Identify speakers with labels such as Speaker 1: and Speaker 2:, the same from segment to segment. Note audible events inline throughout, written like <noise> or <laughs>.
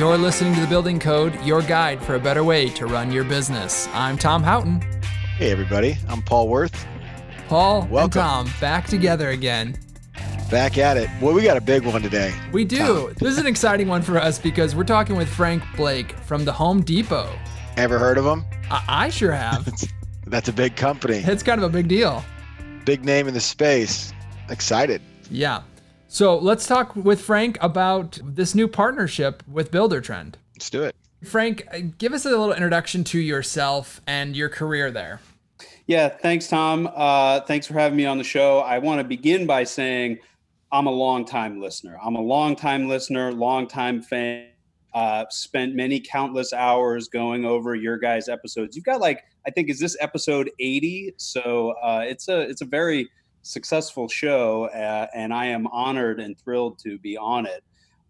Speaker 1: You're listening to The Building Code, your guide for a better way to run your business. I'm Tom Houghton.
Speaker 2: Hey, everybody. I'm Paul Worth.
Speaker 1: Paul
Speaker 2: Welcome.
Speaker 1: and Tom back together again.
Speaker 2: Back at it. Well, we got a big one today.
Speaker 1: We do.
Speaker 2: Tom.
Speaker 1: This is an exciting one for us because we're talking with Frank Blake from the Home Depot.
Speaker 2: Ever heard of him?
Speaker 1: I, I sure have. <laughs>
Speaker 2: That's a big company,
Speaker 1: it's kind of a big deal.
Speaker 2: big name in the space. Excited.
Speaker 1: Yeah. So let's talk with Frank about this new partnership with Buildertrend.
Speaker 2: Let's do it.
Speaker 1: Frank, uh, give us a little introduction to yourself and your career there.
Speaker 3: Yeah, thanks, Tom. Uh, thanks for having me on the show. I want to begin by saying I'm a long-time listener. I'm a long-time listener, long-time fan. Uh, spent many countless hours going over your guys' episodes. You've got like I think is this episode 80, so uh, it's a it's a very successful show, uh, and I am honored and thrilled to be on it.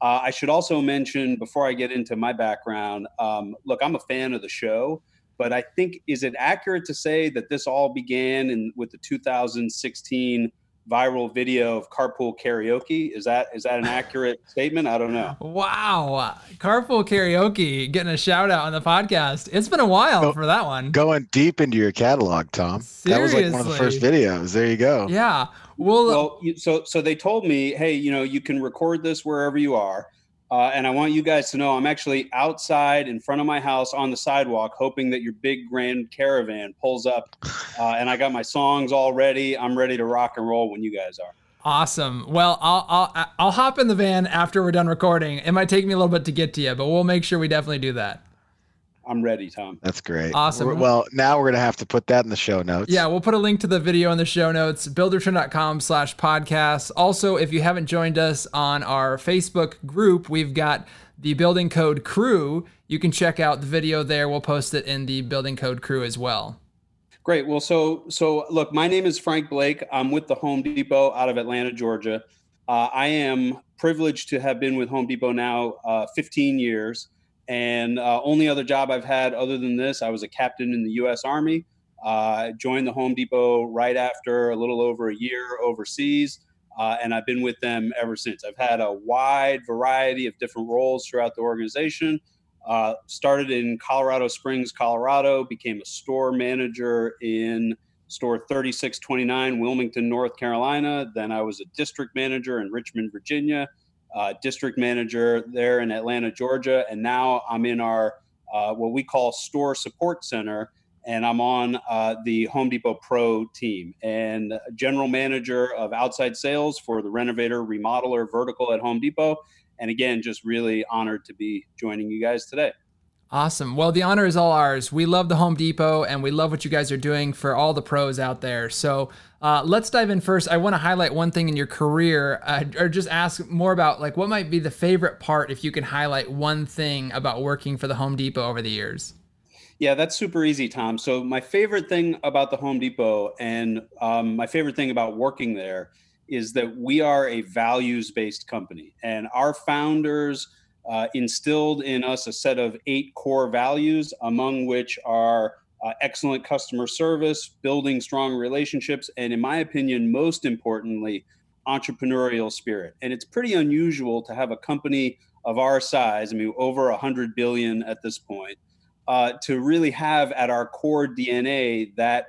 Speaker 3: Uh, I should also mention before I get into my background. Um, look, I'm a fan of the show, but I think is it accurate to say that this all began in with the 2016 viral video of carpool karaoke? Is that is that an accurate <laughs> statement? I don't know.
Speaker 1: Wow. Carpool Karaoke getting a shout out on the podcast. It's been a while
Speaker 2: Go-
Speaker 1: for that one.
Speaker 2: Going deep into your catalog, Tom. That was like one of the first videos. There you go.
Speaker 1: Yeah. Well,
Speaker 3: Well, so so they told me, hey, you know, you can record this wherever you are. Uh, and I want you guys to know I'm actually outside in front of my house on the sidewalk, hoping that your big grand caravan pulls up. Uh, and I got my songs all ready. I'm ready to rock and roll when you guys are.
Speaker 1: awesome. Well, I'll, I'll I'll hop in the van after we're done recording. It might take me a little bit to get to you, but we'll make sure we definitely do that.
Speaker 3: I'm ready, Tom.
Speaker 2: That's great.
Speaker 1: Awesome.
Speaker 2: We're- well, now we're going to have to put that in the show notes.
Speaker 1: Yeah, we'll put a link to the video in the show notes, buildertrend.com slash podcast. Also, if you haven't joined us on our Facebook group, we've got the Building Code Crew. You can check out the video there. We'll post it in the Building Code Crew as well.
Speaker 3: Great. Well, so so look, my name is Frank Blake. I'm with the Home Depot out of Atlanta, Georgia. Uh, I am privileged to have been with Home Depot now uh, 15 years, and uh, only other job I've had other than this, I was a captain in the U.S. Army. Uh, I joined the Home Depot right after a little over a year overseas, uh, and I've been with them ever since. I've had a wide variety of different roles throughout the organization. Uh, started in Colorado Springs, Colorado, became a store manager in store 3629, Wilmington, North Carolina. Then I was a district manager in Richmond, Virginia, uh, district manager there in Atlanta, Georgia. And now I'm in our uh, what we call store support center. And I'm on uh, the Home Depot Pro team and general manager of outside sales for the renovator, remodeler vertical at Home Depot and again just really honored to be joining you guys today
Speaker 1: Awesome. Well, the honor is all ours. We love the Home Depot and we love what you guys are doing for all the pros out there. So uh, let's dive in first. I want to highlight one thing in your career uh, or just ask more about like what might be the favorite part if you can highlight one thing about working for the Home Depot over the years.
Speaker 3: yeah that's super easy tom so my favorite thing about the home depot and um, my favorite thing about working there is that we are a values based company and our founders uh, instilled in us a set of eight core values among which are uh, excellent customer service building strong relationships and in my opinion most importantly entrepreneurial spirit. And it's pretty unusual to have a company of our size i mean over 100 billion at this point uh, to really have at our core dna that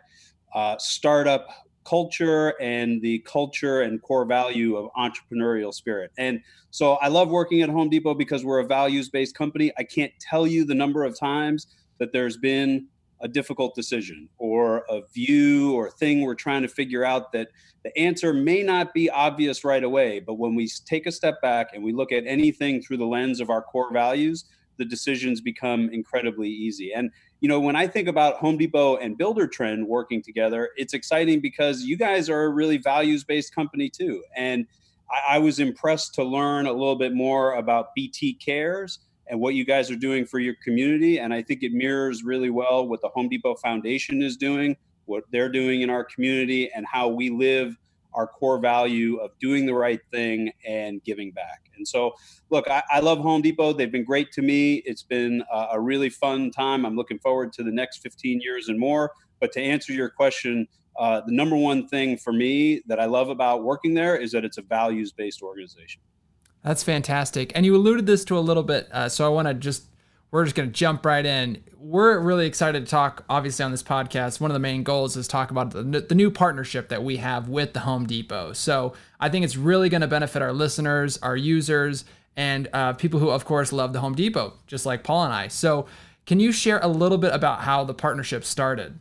Speaker 3: uh, startup culture and the culture and core value of entrepreneurial spirit. And so I love working at Home Depot because we're a values based company. I can't tell you the number of times that there's been a difficult decision or a view or thing we're trying to figure out that the answer may not be obvious right away. But when we take a step back and we look at anything through the lens of our core values, the decisions become incredibly easy. And you know, when I think about Home Depot and Buildertrend working together, it's exciting because you guys are a really values based company too. And I, I, was impressed to learn a little bit more about BT Cares and what you guys are doing for your community. And I think it mirrors really well what the Home Depot Foundation is doing, what they're doing in our community, and how we live our core value of doing the right thing and giving back. And so, look, I, I love Home Depot. They've been great to me. It's been a, a really fun time. I'm looking forward to the next 15 years and more. But to answer your question, uh, the number one thing for me that I love about working there is that it's a values based organization.
Speaker 1: That's fantastic. And you alluded this to a little bit, uh, so I want to just we're just going to jump right in. We're really excited to talk, obviously, on this podcast. One of the main goals is talk about the, the new partnership that we have with the Home Depot. So I think it's really going to benefit our listeners, our users, and uh, people who, of course, love the Home Depot, just like Paul and I. So, can you share a little bit about how the partnership started?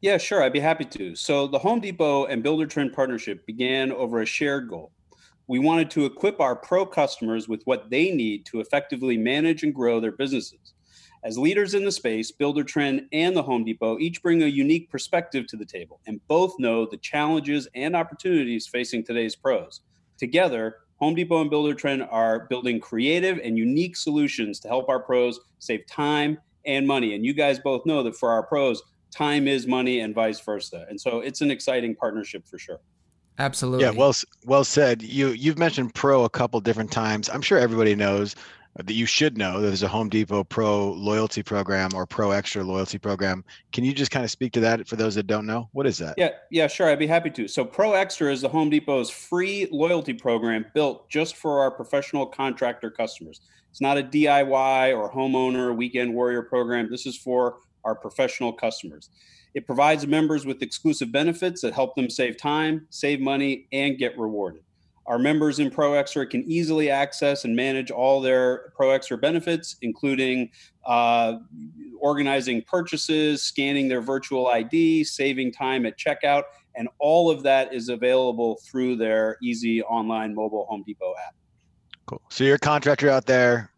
Speaker 3: Yeah, sure. I'd be happy to. So, the Home Depot and Buildertrend partnership began over a shared goal we wanted to equip our pro customers with what they need to effectively manage and grow their businesses. As leaders in the space, Buildertrend and the Home Depot each bring a unique perspective to the table and both know the challenges and opportunities facing today's pros. Together, Home Depot and Buildertrend are building creative and unique solutions to help our pros save time and money. And you guys both know that for our pros, time is money and vice versa. And so it's an exciting partnership for sure.
Speaker 1: Absolutely.
Speaker 2: Yeah, well, well said. You you've mentioned Pro a couple different times. I'm sure everybody knows that you should know that there's a Home Depot Pro loyalty program or Pro Xtra loyalty program. Can you just kind of speak to that for those that don't know? What is that?
Speaker 3: Yeah, yeah, sure. I'd be happy to. So Pro Xtra is the Home Depot's free loyalty program built just for our professional contractor customers. It's not a DIY or homeowner weekend warrior program. This is for our professional customers. It provides members with exclusive benefits that help them save time, save money, and get rewarded. Our members in Pro Xtra can easily access and manage all their Pro Xtra benefits, including uh, organizing purchases, scanning their virtual ID, saving time at checkout, and all of that is available through their easy online mobile Home Depot app.
Speaker 2: Cool. So you're a contractor out there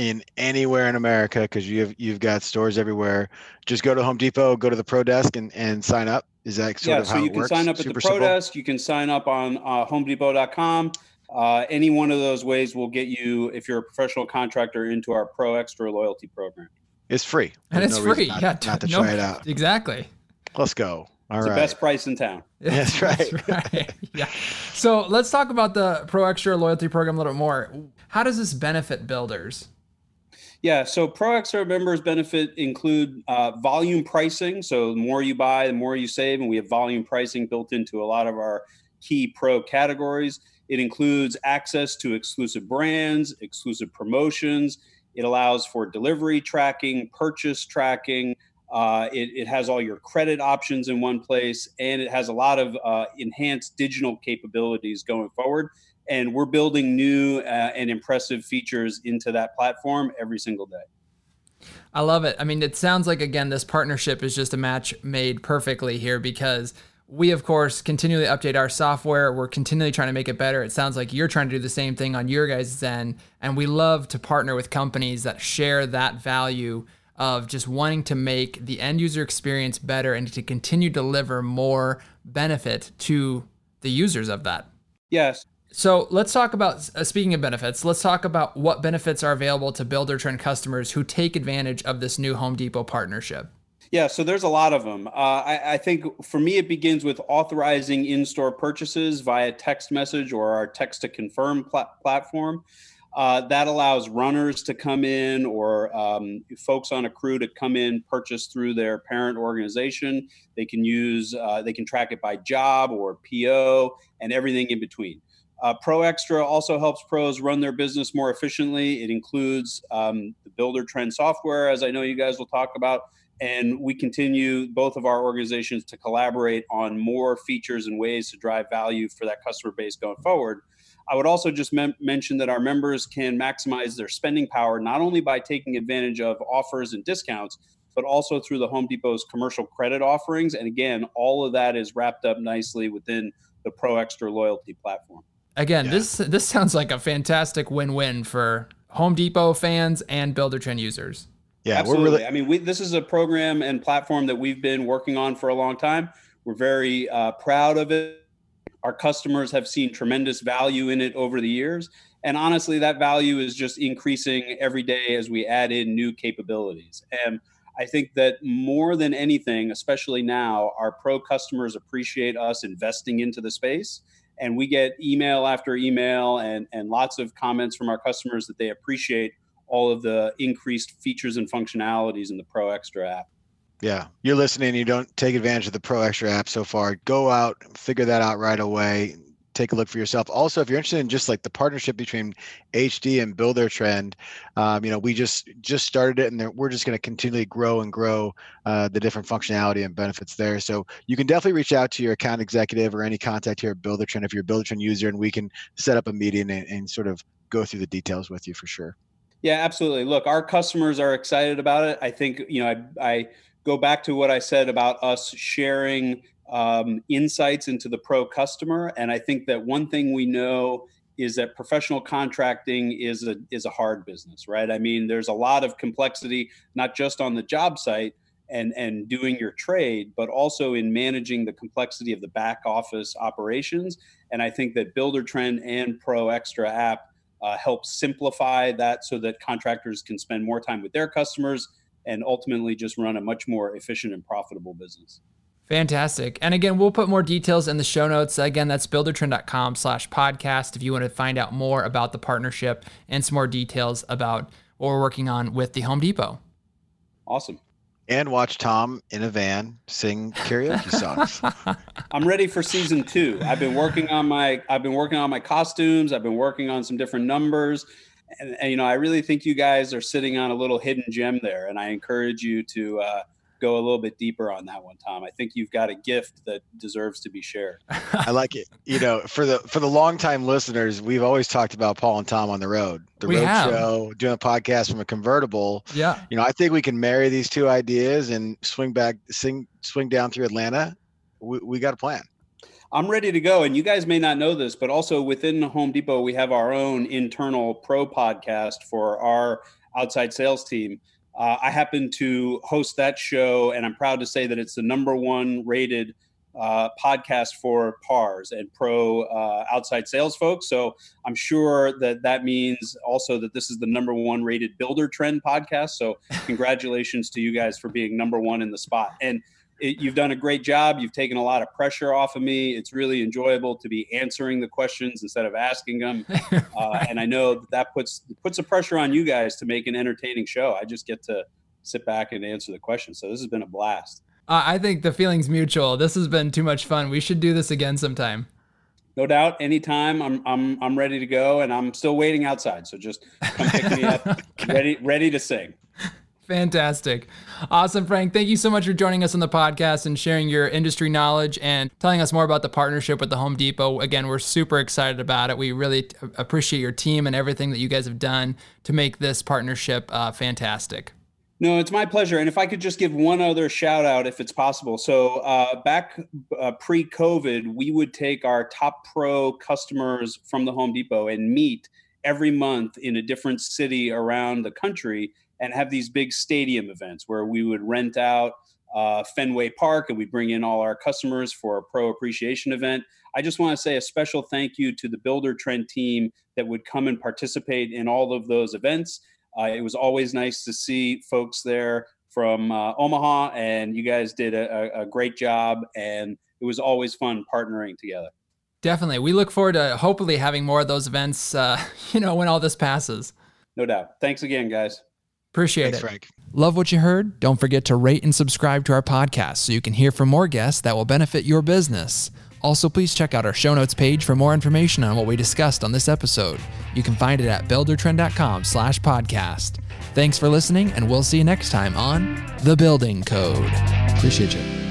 Speaker 2: in anywhere in America because you've you've got stores everywhere. Just go to Home Depot, go to the Pro Desk, and and sign up. Is that sort of how it works?
Speaker 3: yeah?
Speaker 2: Of
Speaker 3: so you can
Speaker 2: works?
Speaker 3: sign up at Super the Pro simple? Desk. You can sign up on uh, HomeDepot.com. Uh, any one of those ways will get you, if you're a professional contractor, into our Pro Xtra loyalty program.
Speaker 2: It's free,
Speaker 1: and it's
Speaker 2: no
Speaker 1: free.
Speaker 2: Not,
Speaker 1: yeah,
Speaker 2: not to no, try it out.
Speaker 1: Exactly.
Speaker 2: Let's go. All
Speaker 3: it's
Speaker 2: right.
Speaker 3: the best price in town. <laughs>
Speaker 2: That's right. That's
Speaker 1: right. <laughs> yeah. So let's talk about the Pro Xtra loyalty program a little bit more. How does this benefit builders?
Speaker 3: Yeah, so Pro Xtra members benefit include uh, volume pricing. So the more you buy, the more you save, and we have volume pricing built into a lot of our key pro categories. It includes access to exclusive brands, exclusive promotions. It allows for delivery tracking, purchase tracking. Uh, it, it, has all your credit options in one place, and it has a lot of uh, enhanced digital capabilities going forward and we're building new uh, and impressive features into that platform every single day.
Speaker 1: I love it. I mean, it sounds like again this partnership is just a match made perfectly here because we of course continually update our software. We're continually trying to make it better. It sounds like you're trying to do the same thing on your guys' end, and we love to partner with companies that share that value of just wanting to make the end user experience better and to continue to deliver more benefit to the users of that.
Speaker 3: Yes.
Speaker 1: So let's talk about uh, speaking of benefits. Let's talk about what benefits are available to Buildertrend customers who take advantage of this new Home Depot partnership.
Speaker 3: Yeah, so there's a lot of them. Uh, I, I, think for me, it begins with authorizing in-store purchases via text message or our text to confirm pl- platform. Uh, that allows runners to come in or um, folks on a crew to come in purchase through their parent organization. They can use uh, they can track it by job or PO and everything in between. Uh, Pro Xtra also helps pros run their business more efficiently. It includes um, the Buildertrend software, as I know you guys will talk about. And we continue, both of our organizations, to collaborate on more features and ways to drive value for that customer base going forward. I would also just mention that our members can maximize their spending power not only by taking advantage of offers and discounts, but also through the Home Depot's commercial credit offerings. And again, all of that is wrapped up nicely within the Pro Xtra loyalty platform.
Speaker 1: Again, yeah. this this sounds like a fantastic win-win for Home Depot fans and Buildertrend users.
Speaker 3: Yeah, absolutely. Really- I mean, we, this is a program and platform that we've been working on for a long time. We're very uh, proud of it. Our customers have seen tremendous value in it over the years, and honestly, that value is just increasing every day as we add in new capabilities. And I think that more than anything, especially now, our pro customers appreciate us investing into the space and we get email after email and, and lots of comments from our customers that they appreciate all of the increased features and functionalities in the Pro Xtra app.
Speaker 2: Yeah, you're listening. You don't take advantage of the Pro Xtra app so far. Go out, figure that out right away. Take a look for yourself. Also, if you're interested in just like the partnership between HD and Buildertrend, um, you know, we just just started it, and we're just going to continually grow and grow uh, the different functionality and benefits there. So you can definitely reach out to your account executive or any contact here at Buildertrend if you're a Buildertrend user, and we can set up a meeting and, and sort of go through the details with you for sure.
Speaker 3: Yeah, absolutely. Look, our customers are excited about it. I think you know, I, I go back to what I said about us sharing um, insights into the pro customer, and I think that one thing we know is that professional contracting is a is a hard business, right? I mean, there's a lot of complexity, not just on the job site and and doing your trade, but also in managing the complexity of the back office operations. And I think that Buildertrend and Pro Xtra app uh, help simplify that so that contractors can spend more time with their customers and ultimately just run a much more efficient and profitable business.
Speaker 1: Fantastic. And again, we'll put more details in the show notes. Again, that's buildertrend.com slash podcast if you want to find out more about the partnership and some more details about what we're working on with the Home Depot.
Speaker 3: Awesome
Speaker 2: and watch Tom in a van sing karaoke songs. <laughs>
Speaker 3: I'm ready for season two. I've been working on my I've been working on my costumes. I've been working on some different numbers. And, and you know, I really think you guys are sitting on a little hidden gem there. And I encourage you to uh, go a little bit deeper on that one, Tom. I think you've got a gift that deserves to be shared. <laughs>
Speaker 2: I like it. You know, for the for the longtime listeners, we've always talked about Paul and Tom on the road, the
Speaker 1: we
Speaker 2: road
Speaker 1: have.
Speaker 2: show, doing a podcast from a convertible.
Speaker 1: Yeah.
Speaker 2: You know, I think we can marry these two ideas and swing back, sing, swing down through Atlanta. We, we got a plan.
Speaker 3: I'm ready to go. And you guys may not know this, but also within Home Depot, we have our own internal pro podcast for our outside sales team. Uh, I happen to host that show, and I'm proud to say that it's the number one rated uh, podcast for PARs and pro uh, outside sales folks. So I'm sure that that means also that this is the number one rated Buildertrend podcast. So congratulations to you guys for being number one in the spot. And it, you've done a great job. You've taken a lot of pressure off of me. It's really enjoyable to be answering the questions instead of asking them. <laughs> Uh, and I know that, that puts puts a pressure on you guys to make an entertaining show. I just get to sit back and answer the questions. So this has been a blast.
Speaker 1: Uh, I think the feeling's mutual. This has been too much fun. We should do this again sometime.
Speaker 3: No doubt, anytime. I'm I'm I'm ready to go, and I'm still waiting outside. So just come pick me up, <laughs> okay. ready ready to sing.
Speaker 1: Fantastic. Awesome, Frank. Thank you so much for joining us on the podcast and sharing your industry knowledge and telling us more about the partnership with the Home Depot. Again, we're super excited about it. We really appreciate your team and everything that you guys have done to make this partnership uh, fantastic.
Speaker 3: No, it's my pleasure. And if I could just give one other shout out, if it's possible. So, uh, back uh, pre COVID, we would take our top pro customers from the Home Depot and meet every month in a different city around the country and have these big stadium events where we would rent out uh, Fenway Park and we bring in all our customers for a pro appreciation event. I just want to say a special thank you to the Buildertrend team that would come and participate in all of those events. Uh, it was always nice to see folks there from uh, Omaha, and you guys did a, a, great job. And it was always fun partnering together.
Speaker 1: Definitely, we look forward to hopefully having more of those events. Uh, <laughs> you know, when all this passes.
Speaker 3: No doubt. Thanks again, guys.
Speaker 1: Appreciate
Speaker 2: Thanks,
Speaker 1: it.
Speaker 2: Frank.
Speaker 1: Love what you heard? Don't forget to rate and subscribe to our podcast so you can hear from more guests that will benefit your business. Also, please check out our show notes page for more information on what we discussed on this episode. You can find it at buildertrend.com slash podcast. Thanks for listening, and we'll see you next time on The Building Code. Appreciate you.